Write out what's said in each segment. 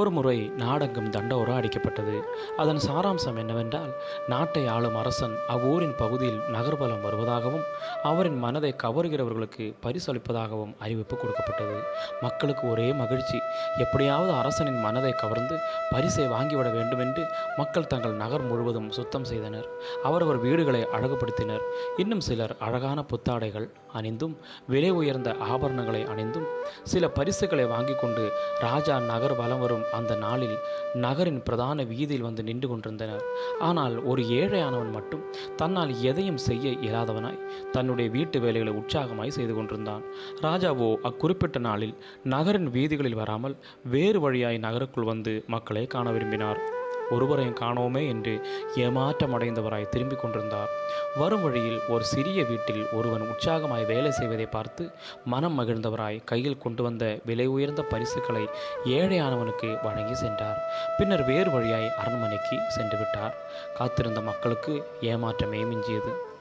ஒரு முறை நாடெங்கும் தண்டோரா அடிக்கப்பட்டது. அதன் சாராம்சம் என்னவென்றால் நாட்டை ஆளும் அரசன் அவ்வூரின் பகுதியில் நகர்வலம் வருவதாகவும் அவரின் மனதை கவருகிறவர்களுக்கு பரிசளிப்பதாகவும் அறிவிப்பு கொடுக்கப்பட்டது. மக்களுக்கு ஒரே மகிழ்ச்சி எப்படியாவது அரசனின் மனதை கவர்ந்து பரிசை வாங்கிவிட வேண்டும் என்று மக்கள் தங்கள் நகர் முழுவதும் சுத்தம் செய்தனர். அவரவர் வீடுகளை அழகுபடுத்தினர். இன்னும் சிலர் அழகான புத்தாடைகள் அணிந்தும் விலை உயர்ந்த ஆபரணங்களை அணிந்தும் சில பரிசுகளை வாங்கி கொண்டு ராஜா நகர் வலம் வரும் அந்த நாளில் நகரின் பிரதான வீதியில் வந்து நின்று கொண்டிருந்தனர். ஆனால் ஒரு ஏழையானவன் மட்டும் தன்னால் எதையும் செய்ய இயலாதவனாய் தன்னுடைய வீட்டு வேலைகளை உற்சாகமாய் செய்து கொண்டிருந்தான். ராஜாவோ அக்குறிப்பிட்ட நாளில் நகரின் வீதிகளில் வராமல் வேறு வழியாய் நகருக்குள் வந்து மக்களை காண விரும்பினார். ஒருவரையும் காணோமே என்று ஏமாற்றம் அடைந்தவராய் திரும்பிக் கொண்டிருந்தார். வரும் வழியில் ஒரு சிறிய வீட்டில் ஒருவன் உற்சாகமாய் வேலை செய்வதை பார்த்து மனம் மகிழ்ந்தவராய் கையில் கொண்டு வந்த விலை உயர்ந்த பரிசுகளை ஏழையானவனுக்கு வழங்கி சென்றார். பின்னர் வேறு வழியாய் அரண்மனைக்கு சென்று விட்டார். காத்திருந்த மக்களுக்கு ஏமாற்றமே மிஞ்சியது.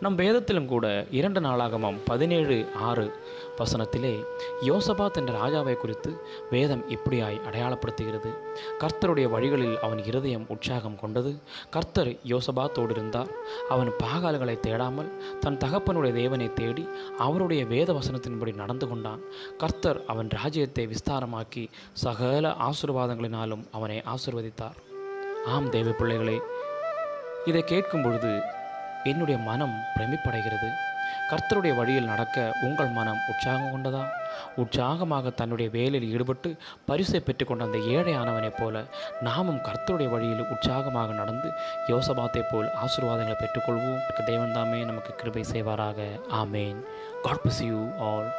நம் வேதத்திலும் கூட இரண்டு நாளாகமம் பதினேழு ஆறு வசனத்திலே யோசபாத் என்ற ராஜாவை குறித்து வேதம் இப்படியாய் அடையாளப்படுத்துகிறது. கர்த்தருடைய வழிகளில் அவன் இருதயம் உற்சாகம் கொண்டது. கர்த்தர் யோசபாத்தோடு இருந்தார். அவன் பாகால்களை தேடாமல் தன் தகப்பனுடைய தேவனை தேடி அவருடைய வேத வசனத்தின்படி நடந்து கொண்டான். கர்த்தர் அவன் ராஜ்யத்தை விஸ்தாரமாக்கி சகல ஆசீர்வாதங்களினாலும் அவனை ஆசிர்வதித்தார். ஆம் தேவ பிள்ளைகளே இதை கேட்கும் பொழுது என்னுடைய மனம் பிரமிப்படைகிறது. கர்த்தருடைய வழியில் நடக்க உங்கள் மனம் உற்சாகம் கொண்டதா? உற்சாகமாக தன்னுடைய வேலையில் ஈடுபட்டு பரிசை பெற்றுக்கொண்ட அந்த ஏழையானவனைப் போல நாமும் கர்த்தருடைய வழியில் உற்சாகமாக நடந்து யோசபாத்தை போல் ஆசீர்வாதங்களை பெற்றுக்கொள்வோம். தேவன் தாமே நமக்கு கிருபை செய்வாராக. ஆமேன். God bless you all